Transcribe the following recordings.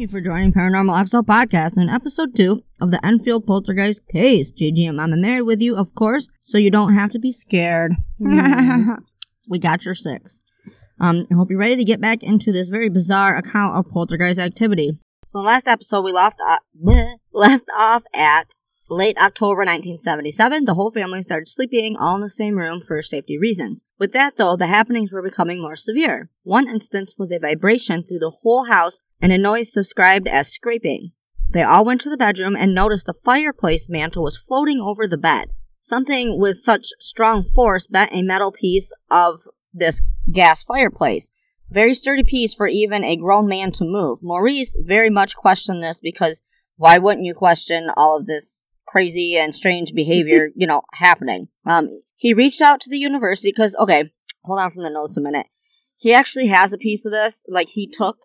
Thank you for joining Paranormal Lifestyle Podcast in episode two of the Enfield Poltergeist case. JG and Mama Mary with you, of course, so you don't have to be scared. we got your six. Um, I hope you're ready to get back into this very bizarre account of poltergeist activity. So, in the last episode, we left uh, left off at late October 1977. The whole family started sleeping all in the same room for safety reasons. With that, though, the happenings were becoming more severe. One instance was a vibration through the whole house and a noise described as scraping. They all went to the bedroom and noticed the fireplace mantle was floating over the bed. Something with such strong force bent a metal piece of this gas fireplace. Very sturdy piece for even a grown man to move. Maurice very much questioned this because why wouldn't you question all of this crazy and strange behavior, you know, happening? Um, he reached out to the university because, okay, hold on from the notes a minute. He actually has a piece of this. Like, he took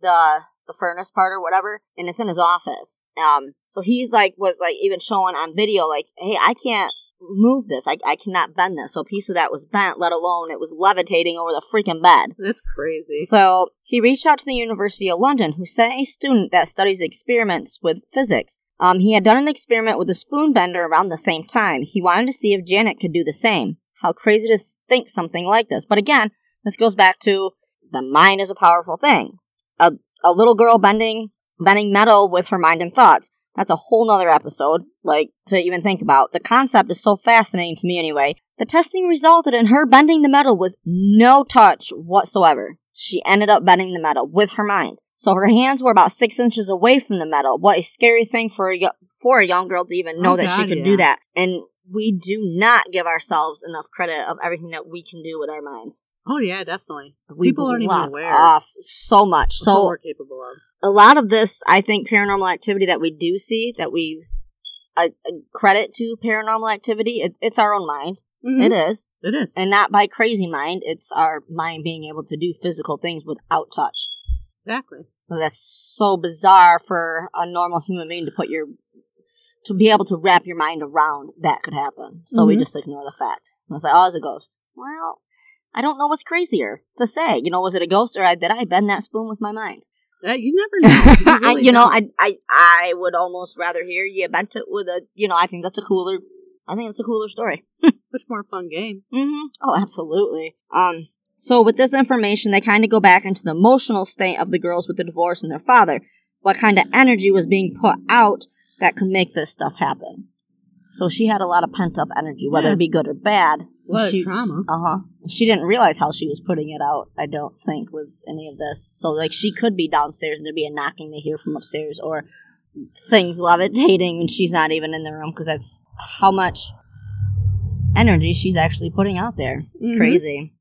the the furnace part or whatever, and it's in his office. Um, so he's like was like even showing on video, like, hey, I can't move this. I, I cannot bend this. So a piece of that was bent, let alone it was levitating over the freaking bed. That's crazy. So he reached out to the University of London, who sent a student that studies experiments with physics. Um, he had done an experiment with a spoon bender around the same time. He wanted to see if Janet could do the same. How crazy to think something like this. But again, this goes back to the mind is a powerful thing. A, a little girl bending bending metal with her mind and thoughts. That's a whole nother episode, like, to even think about. The concept is so fascinating to me anyway. The testing resulted in her bending the metal with no touch whatsoever. She ended up bending the metal with her mind. So her hands were about six inches away from the metal. What a scary thing for a, for a young girl to even know Oh, that she God, could yeah. do that. And we do not give ourselves enough credit of everything that we can do with our minds. Oh yeah, definitely. We People aren't even aware off so much. So we're capable of. a lot of this, I think, paranormal activity that we do see, that we uh, uh, credit to paranormal activity, it, it's our own mind. Mhm. It is, It is. and not by crazy mind. It's our mind being able to do physical things without touch. exactly. So that's so bizarre for a normal human being to put your to be able to wrap your mind around that could happen. So we Mhm. just ignore the fact. And it's like, oh, it's a ghost. Well, I don't know what's crazier to say. You know, was it a ghost or I, did I bend that spoon with my mind? Uh, you never know. You, I, you know. I, I, I would almost rather hear you bent it with a, you know, I think that's a cooler, I think it's a cooler story. much more fun game. Mm-hmm. Oh, absolutely. Um, so with this information, they kind of go back into the emotional state of the girls with the divorce and their father. What kind of energy was being put out that could make this stuff happen? So she had a lot of pent up energy, whether Yeah. it be good or bad. What she, trauma? uh huh. She didn't realize how she was putting it out. I don't think with any of this. So like she could be downstairs and there'd be a knocking they hear from upstairs, or things levitating and she's not even in the room because that's how much energy she's actually putting out there. It's Mhm. crazy.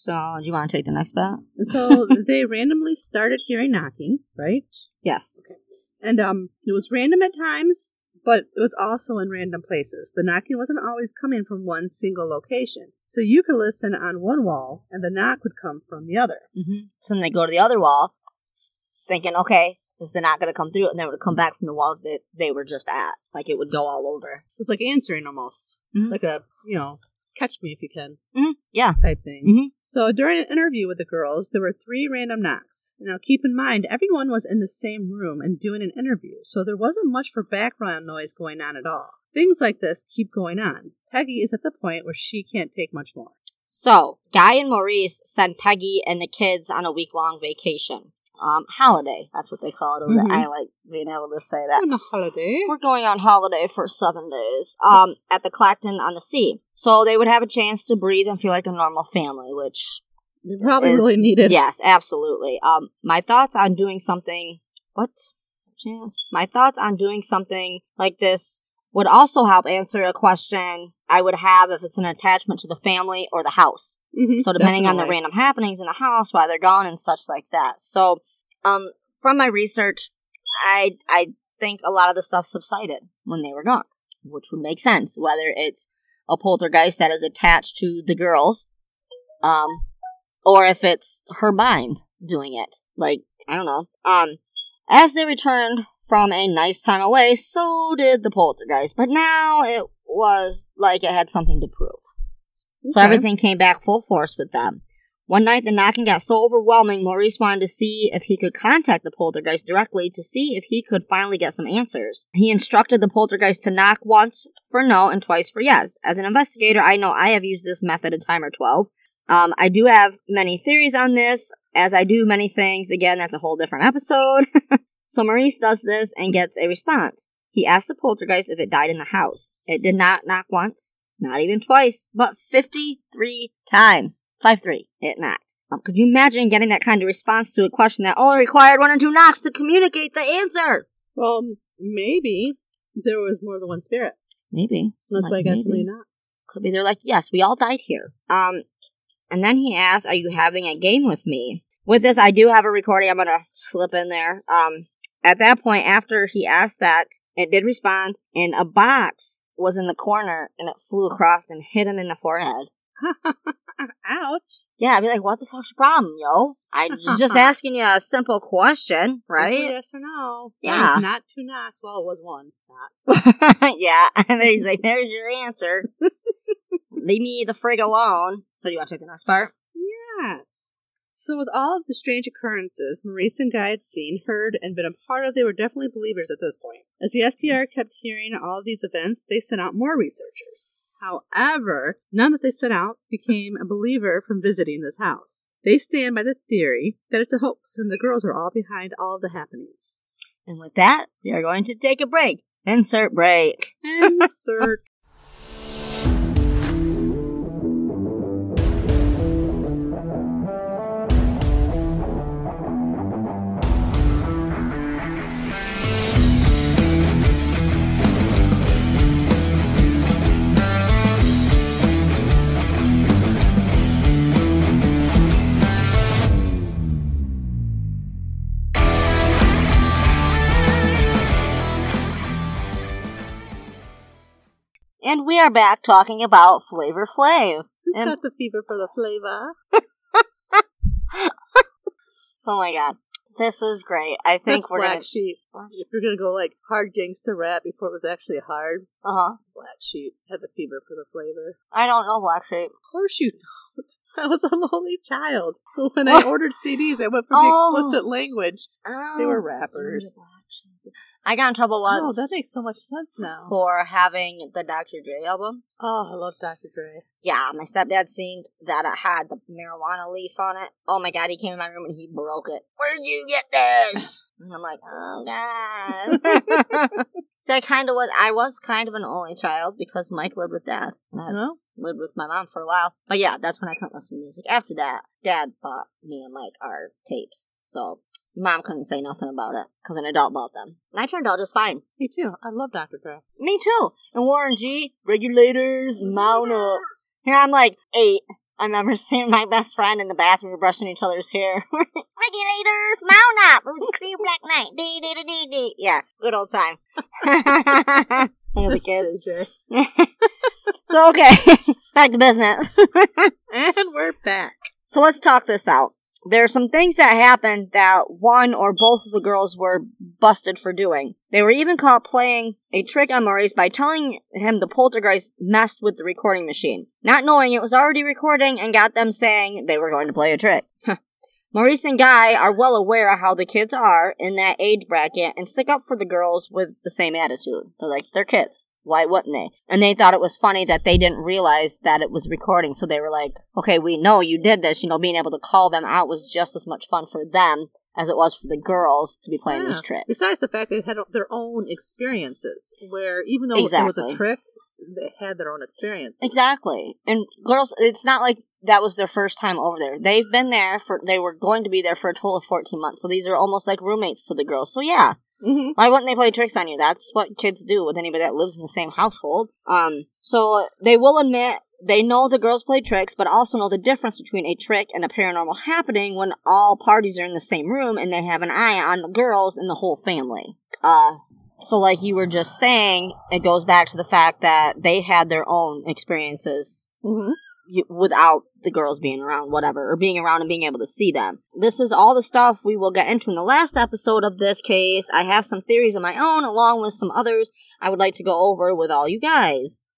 So do you want to take the next bet? So they randomly started hearing knocking, right? Yes. Okay. And um, it was random at times, but it was also in random places. The knocking wasn't always coming from one single location. So you could listen on one wall, and the knock would come from the other. Mm-hmm. So then they go to the other wall, thinking, okay, is they're not going to come through, and then it would come back from the wall that they were just at. Like it would go all over. It's like answering almost, Mhm. like a you know, catch me if you can Mhm. Yeah. type thing. Mhm. So during an interview with the girls, there were three random knocks. Now keep in mind, everyone was in the same room and doing an interview, so there wasn't much for background noise going on at all. Things like this keep going on. Peggy is at the point where she can't take much more. So, Guy and Maurice send Peggy and the kids on a week long vacation. Um, holiday. That's what they call it over Mhm. there. I like being able to say that. On a holiday. We're going on holiday for seven days um, at the Clacton on the Sea. So they would have a chance to breathe and feel like a normal family, which, They probably is- really needed. yes, absolutely. Um, my thoughts on doing something, what? Chance? My thoughts on doing something like this would also help answer a question I would have if it's an attachment to the family or the house. Mhm, So depending on the random happenings in the house while they're gone and such like that. So, um, from my research, I I think a lot of the stuff subsided when they were gone, which would make sense. Whether it's a poltergeist that is attached to the girls, um, or if it's her mind doing it. Like I don't know. Um, as they returned from a nice time away, so did the poltergeist. But now it was like it had something to prove. So Okay. everything came back full force with them. One night, the knocking got so overwhelming, Maurice wanted to see if he could contact the poltergeist directly to see if he could finally get some answers. He instructed the poltergeist to knock once for no and twice for yes. As an investigator, I know I have used this method a time or 12. Um, I do have many theories on this, as I do many things. Again, that's a whole different episode. so Maurice does this and gets a response. He asked the poltergeist if it died in the house. It did not knock once, not even twice, but 53 times. 5 3. It knocked. Um, could you imagine getting that kind of response to a question that only required one or two knocks to communicate the answer? Well, maybe there was more than one spirit. Maybe. That's Like, why I got so many knocks. Could be they're like, yes, we all died here. Um, and then he asked, "Are you having a game with me?" With this, I do have a recording. I'm gonna slip in there. Um, at that point, after he asked that, it did respond, and a box was in the corner, and it flew across and hit him in the forehead. Ouch. Yeah, I'd be like, "What the fuck's your problem, yo?" I was just asking you a simple question, Simple right? yes or no. Yeah. not two knocks. Well, it was one. Not. yeah, and then he's like, "There's your answer. Leave me the frig alone." So, do you want to take the next part? Yes. So, with all of the strange occurrences Maurice and Guy had seen, heard, and been a part of, they were definitely believers at this point. As the SPR kept hearing all of these events, they sent out more researchers. However, none that they sent out became a believer from visiting this house. They stand by the theory that it's a hoax and the girls are all behind all of the happenings. And with that, we are going to take a break. Insert break. Insert. are back talking about Flavor Flav. Who's And- got the fever for the flavor? Oh my god. This is great. I think That's we're Black gonna. Sheep. If you're gonna go like hard gangster rap before it was actually hard, Uh huh. Black Sheep had the fever for the flavor. I don't know Black Sheep. Of course you don't. I was a lonely child. When I ordered CDs, I went for the Oh. explicit language. Oh, They were maybe rappers. I got in trouble was. Oh, that makes so much sense now. for having the Dr. Dre album. Oh, I love Dr. Dre. Yeah, my stepdad seen that it had the marijuana leaf on it. Oh my god, he came in my room and he broke it. Where'd you get this? And I'm like, oh god. so I kind of was. I was kind of an only child because Mike lived with dad. And I No? lived with my mom for a while. But yeah, that's when I couldn't listen to music. After that, dad bought me and Mike our tapes. So mom couldn't say nothing about it because an adult bought them. And I turned out just fine. Me too. I love Dr. Dre. Me too. And Warren G, regulators, mount up. Here I'm like eight. I remember seeing my best friend in the bathroom brushing each other's hair. regulators, mount up. It was a clear black night. Dee, dee, dee, dee. Yeah, good old time. The kids. So okay, back to business. And we're back. so let's talk this out. There are some things that happened that one or both of the girls were busted for doing. They were even caught playing a trick on Maurice by telling him the poltergeist messed with the recording machine, not knowing it was already recording and got them saying they were going to play a trick. Maurice and Guy are well aware of how the kids are in that age bracket and stick up for the girls with the same attitude. They're like, they're kids. Why wouldn't they? And they thought it was funny that they didn't realize that it was recording, so they were like, okay, we know you did this. You know, being able to call them out was just as much fun for them as it was for the girls to be playing Yeah. these tricks. Besides the fact they had their own experiences, where even though it was a trick, had their own experience. Exactly. And girls, it's not like that was their first time over there. They've been there for, they were going to be there for a total of 14 months. So these are almost like roommates to the girls. So yeah, hmm why wouldn't they play tricks on you? That's what kids do with anybody that lives in the same household. Um, so they will admit they know the girls play tricks, but also know the difference between a trick and a paranormal happening when all parties are in the same room and they have an eye on the girls and the whole family. Uh, so like you were just saying, it goes back to the fact that they had their own experiences hmm y- without the girls being around, whatever, or being around and being able to see them. This is all the stuff we will get into in the last episode of this case. I have some theories of my own, along with some others I would like to go over with all you guys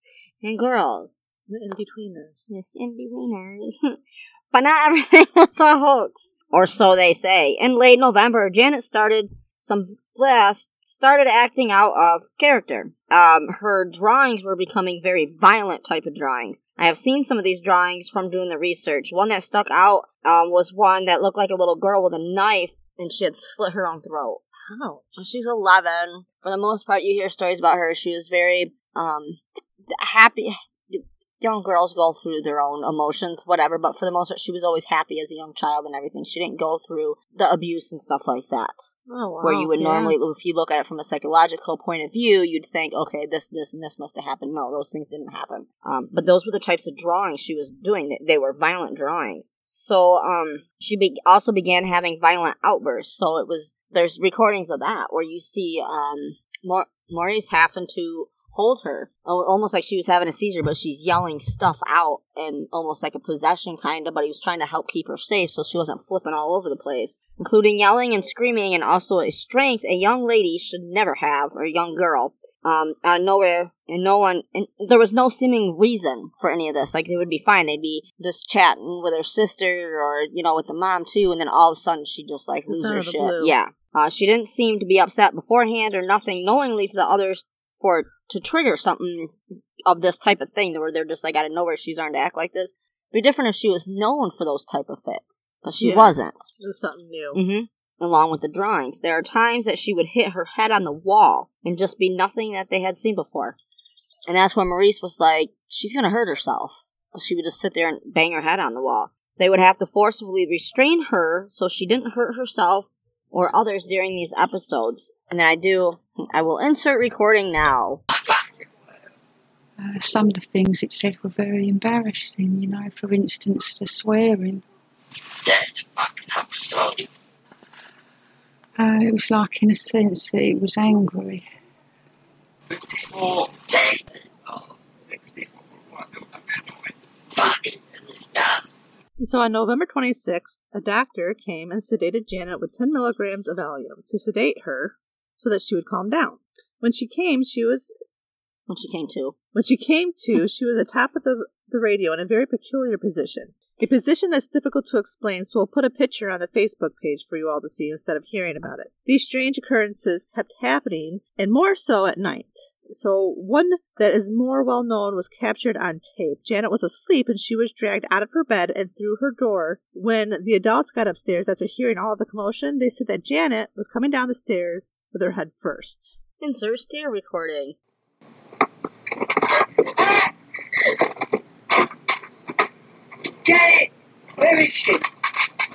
and girls. The in betweeners. Yes, in betweeners. But not everything was a hoax. Or so they say. In late November, Janet started some last started acting out of character. Um, her drawings were becoming very violent type of drawings. I have seen some of these drawings from doing the research. One that stuck out um, was one that looked like a little girl with a knife, and she had slit her own throat. Ouch. She's 11. For the most part, you hear stories about her. She was very um, happy. Young girls go through their own emotions, whatever, but for the most part, she was always happy as a young child and everything. She didn't go through the abuse and stuff like that. Oh, wow. Where you would yeah. normally, if you look at it from a psychological point of view, you'd think, okay, this, this, and this must have happened. No, those things didn't happen. Um, but those were the types of drawings she was doing. They were violent drawings. So, um, she be- also began having violent outbursts. So it was, there's recordings of that where you see, um, Maur- Maurice having to hold her, almost like she was having a seizure, but she's yelling stuff out and almost like a possession kind of, but he was trying to help keep her safe so she wasn't flipping all over the place, including yelling and screaming and also a strength a young lady should never have, or a young girl. Um, out of nowhere, and no one, and there was no seeming reason for any of this. Like, it would be fine. They'd be just chatting with her sister or, you know, with the mom too, and then all of a sudden she'd just, like, Just lose her shit. blue. Yeah. Uh, she didn't seem to be upset beforehand or nothing knowingly to the others for to trigger something of this type of thing where they're just like out of nowhere she's starting to act like this. It'd be different if she was known for those type of fits, but she Yeah. wasn't. It was something new. hmm Along with the drawings, there are times that she would hit her head on the wall and just be nothing that they had seen before, and that's when Maurice was like, "She's gonna hurt herself." But she would just sit there and bang her head on the wall. They would have to forcibly restrain her so she didn't hurt herself or others during these episodes. And then I do, I will insert recording now. Uh, some of the things it said were very embarrassing, you know, for instance, the swearing. That's fucked up story. Uh, it was like, in a sense, that it was angry. 54 days. Oh, 64. What do I mean? Fucking is done. So on November 26th, a doctor came and sedated Janet with 10 milligrams of Valium to sedate her so that she would calm down. When she came, she was When she came to. when she came to, she was atop of the, the radio in a very peculiar position. A position that's difficult to explain, so we'll put a picture on the Facebook page for you all to see instead of hearing about it. These strange occurrences kept happening, and more so at night. So, one that is more well known was captured on tape. Janet was asleep and she was dragged out of her bed and through her door. When the adults got upstairs after hearing all the commotion, they said that Janet was coming down the stairs with her head first. Insert stair recording. Janet, where is she?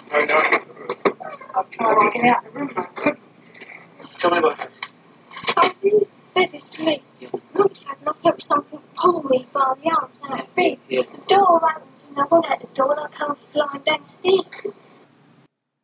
I know. I've tried to get out of the room I couldn't. Tell me what happened. I was in bed asleep. All of a sudden, I felt something pull me by the arms out of bed. Yeah. The door opened, and I went out the door, and I come flying downstairs.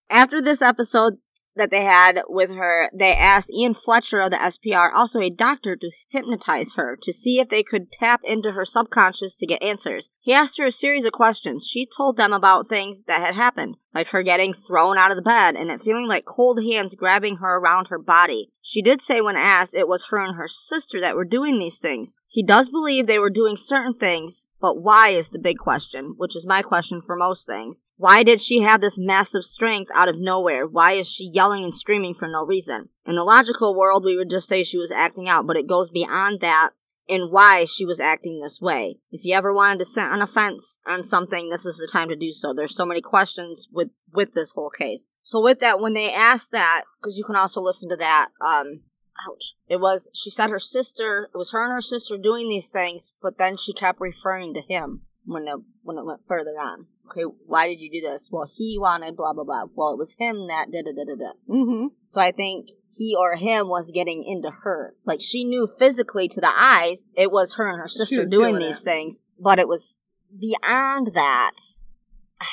After this episode that they had with her, they asked Ian Fletcher of the SPR, also a doctor, to hypnotize her to see if they could tap into her subconscious to get answers. He asked her a series of questions. She told them about things that had happened, like her getting thrown out of the bed and it feeling like cold hands grabbing her around her body. She did say when asked it was her and her sister that were doing these things. He does believe they were doing certain things, but why is the big question, which is my question for most things. Why did she have this massive strength out of nowhere? Why is she yelling and screaming for no reason? In the logical world, we would just say she was acting out, but it goes beyond that and why she was acting this way. If you ever wanted to sit on a fence on something, this is the time to do so. There's so many questions with with this whole case. So with that, when they asked that, because you can also listen to that, um, ouch. It was she said her sister. It was her and her sister doing these things, but then she kept referring to him when it when it went further on. Okay, why did you do this? Well, he wanted blah blah blah. Well, it was him that did da da da da. Mm-hmm. So I think he or him was getting into her. Like she knew physically to the eyes it was her and her sister doing, doing these it. things, but it was beyond that.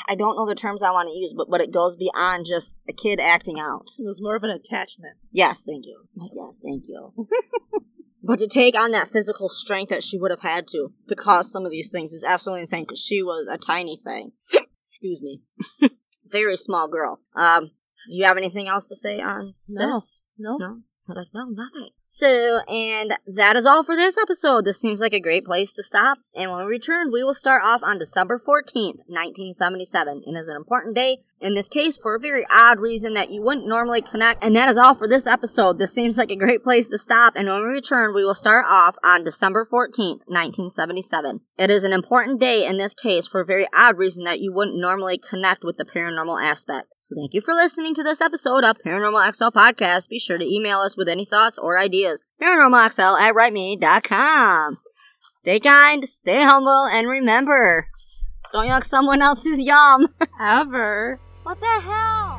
I don't know the terms I want to use, but but it goes beyond just a kid acting out. It was more of an attachment. Yes, thank you. Yes, thank you. but to take on that physical strength that she would have had to to cause some of these things is absolutely insane because she was a tiny thing. Excuse me. Very small girl. Um, do you have anything else to say on No. this? No. No. Like, no, nothing. So, and that is all for this episode. This seems like a great place to stop. And when we return, we will start off on December 14th, 1977. And is an important day in this case for a very odd reason that you wouldn't normally connect. And that is all for this episode. This seems like a great place to stop. And when we return, we will start off on December 14th, 1977. It is an important day in this case for a very odd reason that you wouldn't normally connect with the paranormal aspect. So thank you for listening to this episode of Paranormal XL Podcast. Be sure to email us with any thoughts or ideas. ParanormalXL at writeme.com. Stay kind, stay humble, and remember, don't yuck someone else's yum. Ever. What the hell?